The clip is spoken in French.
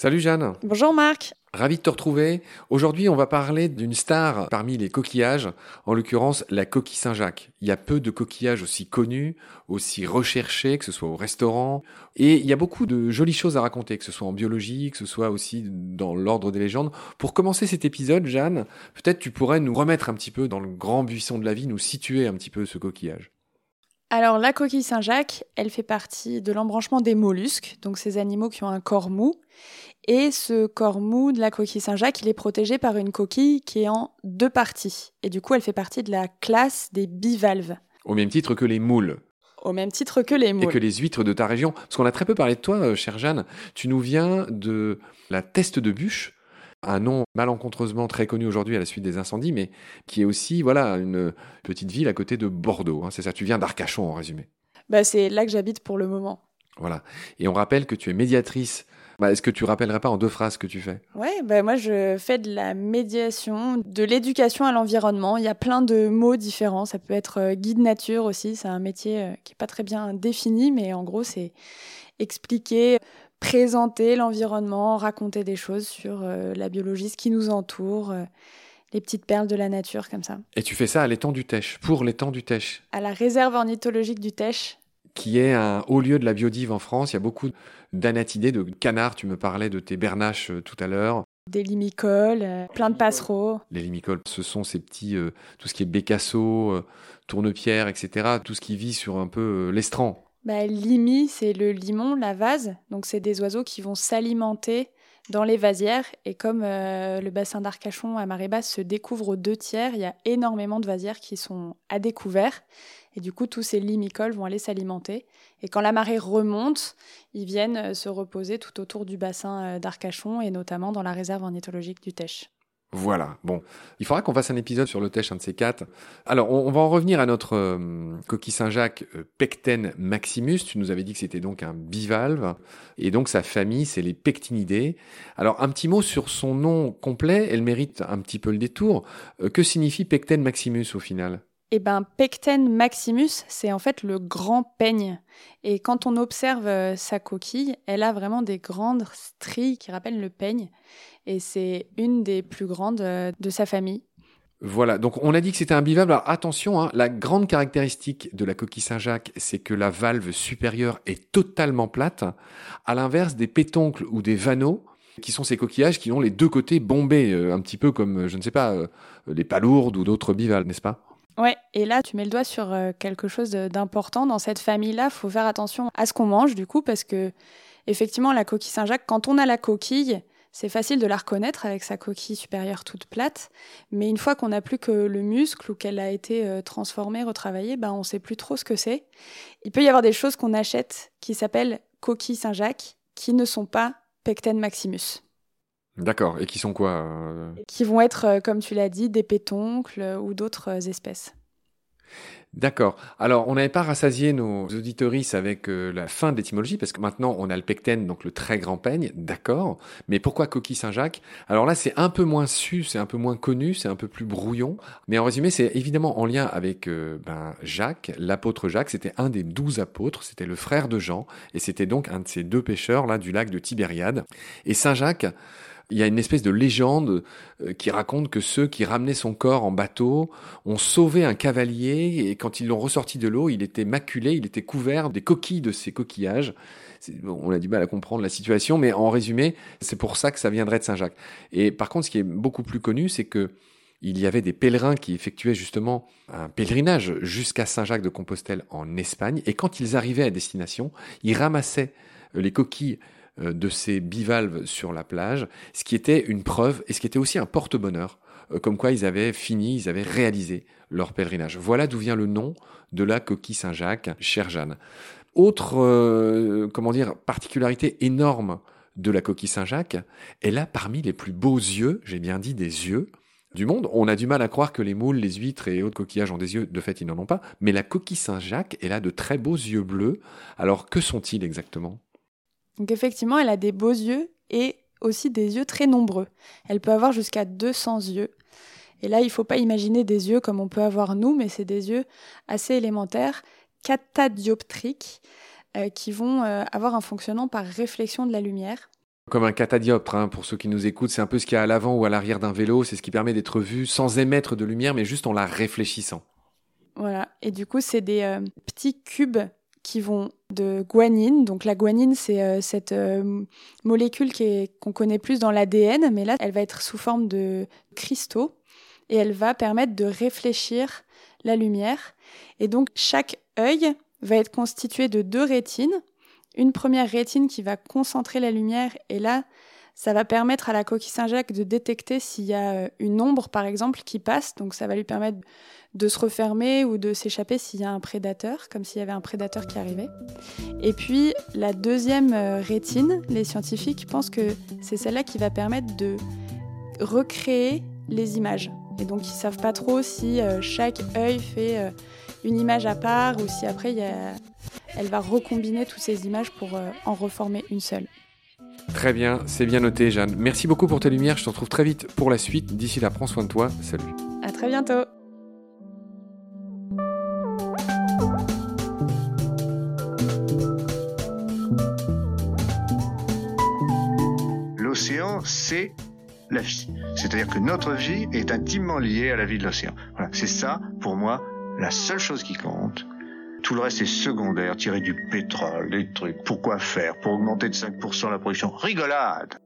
Salut Jeanne. Bonjour Marc. Ravi de te retrouver. Aujourd'hui, on va parler d'une star parmi les coquillages, en l'occurrence la coquille Saint-Jacques. Il y a peu de coquillages aussi connus, aussi recherchés, que ce soit au restaurant. Et il y a beaucoup de jolies choses à raconter, que ce soit en biologie, que ce soit aussi dans l'ordre des légendes. Pour commencer cet épisode, Jeanne, peut-être tu pourrais nous remettre un petit peu dans le grand buisson de la vie, nous situer un petit peu ce coquillage. Alors la coquille Saint-Jacques, elle fait partie de l'embranchement des mollusques, donc ces animaux qui ont un corps mou. Et ce corps mou de la coquille Saint-Jacques, il est protégé par une coquille qui est en deux parties. Et du coup, elle fait partie de la classe des bivalves. Au même titre que les moules. Au même titre que les moules. Et que les huîtres de ta région. Parce qu'on a très peu parlé de toi, euh, chère Jeanne. Tu nous viens de la Teste de Bûche, un nom malencontreusement très connu aujourd'hui à la suite des incendies, mais qui est aussi voilà une petite ville à côté de Bordeaux. Hein. c'est ça, tu viens d'Arcachon en résumé. Bah, c'est là que j'habite pour le moment. Voilà. Et on rappelle que tu es médiatrice. Bah, est-ce que tu rappellerais pas en deux phrases ce que tu fais? Ouais, bah moi je fais de la médiation, de l'éducation à l'environnement. Il y a plein de mots différents. Ça peut être euh, guide nature aussi. C'est un métier euh, qui est pas très bien défini, mais en gros c'est expliquer présenter l'environnement, raconter des choses sur euh, la biologie, ce qui nous entoure, euh, les petites perles de la nature comme ça. Et tu fais ça à l'étang du Tèche, pour l'étang du Tèche À la réserve ornithologique du Tèche. Qui est un haut lieu de la biodive en France. Il y a beaucoup d'anatidés, de canards. Tu me parlais de tes bernaches euh, tout à l'heure. Des limicoles, plein de passereaux. Les limicoles, ce sont ces petits, tout ce qui est bécasseaux, tournepierre, etc. Tout ce qui vit sur un peu l'estran bah, Limi, c'est le limon, la vase. Donc, c'est des oiseaux qui vont s'alimenter dans les vasières. Et comme euh, le bassin d'Arcachon à marée basse se découvre aux deux tiers, il y a énormément de vasières qui sont à découvert. Et du coup, tous ces limicoles vont aller s'alimenter. Et quand la marée remonte, ils viennent euh, se reposer tout autour du bassin euh, d'Arcachon et notamment dans la réserve ornithologique du Tèche. Voilà, bon. Il faudra qu'on fasse un épisode sur le tèche, un de ces quatre. Alors, on, va en revenir à notre euh, coquille Saint-Jacques, euh, Pecten maximus. Tu nous avais dit que c'était donc un bivalve. Et donc, sa famille, c'est les pectinidés. Alors, un petit mot sur son nom complet. Elle mérite un petit peu le détour. Euh, que signifie Pecten maximus au final? Eh ben, Pecten maximus, c'est en fait le grand peigne. Et quand on observe sa coquille, elle a vraiment des grandes stries qui rappellent le peigne et c'est une des plus grandes euh, de sa famille. Voilà, donc on a dit que c'était un bivable. Alors attention, hein, la grande caractéristique de la coquille Saint-Jacques, c'est que la valve supérieure est totalement plate, à l'inverse des pétoncles ou des vanneaux, qui sont ces coquillages qui ont les deux côtés bombés, euh, un petit peu comme, je ne sais pas, euh, les palourdes ou d'autres bivalves, n'est-ce pas? Ouais, et là tu mets le doigt sur quelque chose d'important dans cette famille-là. Il faut faire attention à ce qu'on mange du coup, parce que effectivement la coquille Saint-Jacques, quand on a la coquille, c'est facile de la reconnaître avec sa coquille supérieure toute plate, mais une fois qu'on n'a plus que le muscle ou qu'elle a été euh, transformée, retravaillée, ben on ne sait plus trop ce que c'est. Il peut y avoir des choses qu'on achète qui s'appellent coquilles Saint-Jacques, qui ne sont pas Pecten maximus. D'accord, et qui sont quoi euh? Qui vont être, euh, comme tu l'as dit, des pétoncles ou d'autres espèces. D'accord. Alors, on n'avait pas rassasié nos auditoristes avec euh, la fin de l'étymologie, parce que maintenant, on a le pecten, donc le très grand peigne, d'accord. Mais pourquoi coquille Saint-Jacques? Alors là, c'est un peu moins su, c'est un peu moins connu, c'est un peu plus brouillon. Mais en résumé, c'est évidemment en lien avec euh, ben, Jacques, l'apôtre Jacques. C'était un des douze apôtres, c'était le frère de Jean, et c'était donc un de ces deux pêcheurs là du lac de Tibériade. Et Saint-Jacques, il y a une espèce de légende euh, qui raconte que ceux qui ramenaient son corps en bateau ont sauvé un cavalier et quand ils l'ont ressorti de l'eau, il était maculé, il était couvert des coquilles de ces coquillages. On a du mal à comprendre la situation, mais en résumé, c'est pour ça que ça viendrait de Saint-Jacques. Et par contre, ce qui est beaucoup plus connu, c'est que il y avait des pèlerins qui effectuaient justement un pèlerinage jusqu'à Saint-Jacques de Compostelle en Espagne, et quand ils arrivaient à destination, ils ramassaient les coquilles de ces bivalves sur la plage, ce qui était une preuve et ce qui était aussi un porte-bonheur, euh, comme quoi ils avaient fini, ils avaient réalisé leur pèlerinage. Voilà d'où vient le nom de la coquille Saint-Jacques, chère Jeanne. Autre, euh, comment dire, particularité énorme de la coquille Saint-Jacques, elle a parmi les plus beaux yeux, j'ai bien dit des yeux, du monde. On a du mal à croire que les moules, les huîtres et autres coquillages ont des yeux. De fait, ils n'en ont pas. Mais la coquille Saint-Jacques, elle a de très beaux yeux bleus. Alors, que sont-ils exactement? Donc effectivement, elle a des beaux yeux et aussi des yeux très nombreux. Elle peut avoir jusqu'à 200 yeux. Et là, il ne faut pas imaginer des yeux comme on peut avoir nous, mais c'est des yeux assez élémentaires, catadioptriques, euh, qui vont euh, avoir un fonctionnement par réflexion de la lumière. Comme un catadioptre, hein, pour ceux qui nous écoutent, c'est un peu ce qu'il y a à l'avant ou à l'arrière d'un vélo, c'est ce qui permet d'être vu sans émettre de lumière, mais juste en la réfléchissant. Voilà, et du coup, c'est des euh, petits cubes qui vont de guanine. Donc la guanine, c'est cette molécule qu'on connaît plus dans l'ADN, mais là, elle va être sous forme de cristaux et elle va permettre de réfléchir la lumière. Et donc chaque œil va être constitué de deux rétines. Une première rétine qui va concentrer la lumière et là, ça va permettre à la coquille Saint-Jacques de détecter s'il y a euh, une ombre, par exemple, qui passe. Donc ça va lui permettre de se refermer ou de s'échapper s'il y a un prédateur, comme s'il y avait un prédateur qui arrivait. Et puis la deuxième euh, rétine, les scientifiques pensent que c'est celle-là qui va permettre de recréer les images. Et donc ils savent pas trop si euh, chaque œil fait une image à part ou si après elle va recombiner toutes ces images pour en reformer une seule. Très bien, c'est bien noté Jeanne. Merci beaucoup pour tes lumières, je te retrouve très vite pour la suite. D'ici là, prends soin de toi, salut. À très bientôt. L'océan, c'est la vie. C'est-à-dire que notre vie est intimement liée à la vie de l'océan. Voilà, c'est ça, pour moi, la seule chose qui compte, tout le reste est secondaire, tirer du pétrole, des trucs. Pourquoi faire? Pour augmenter de 5% la production? Rigolade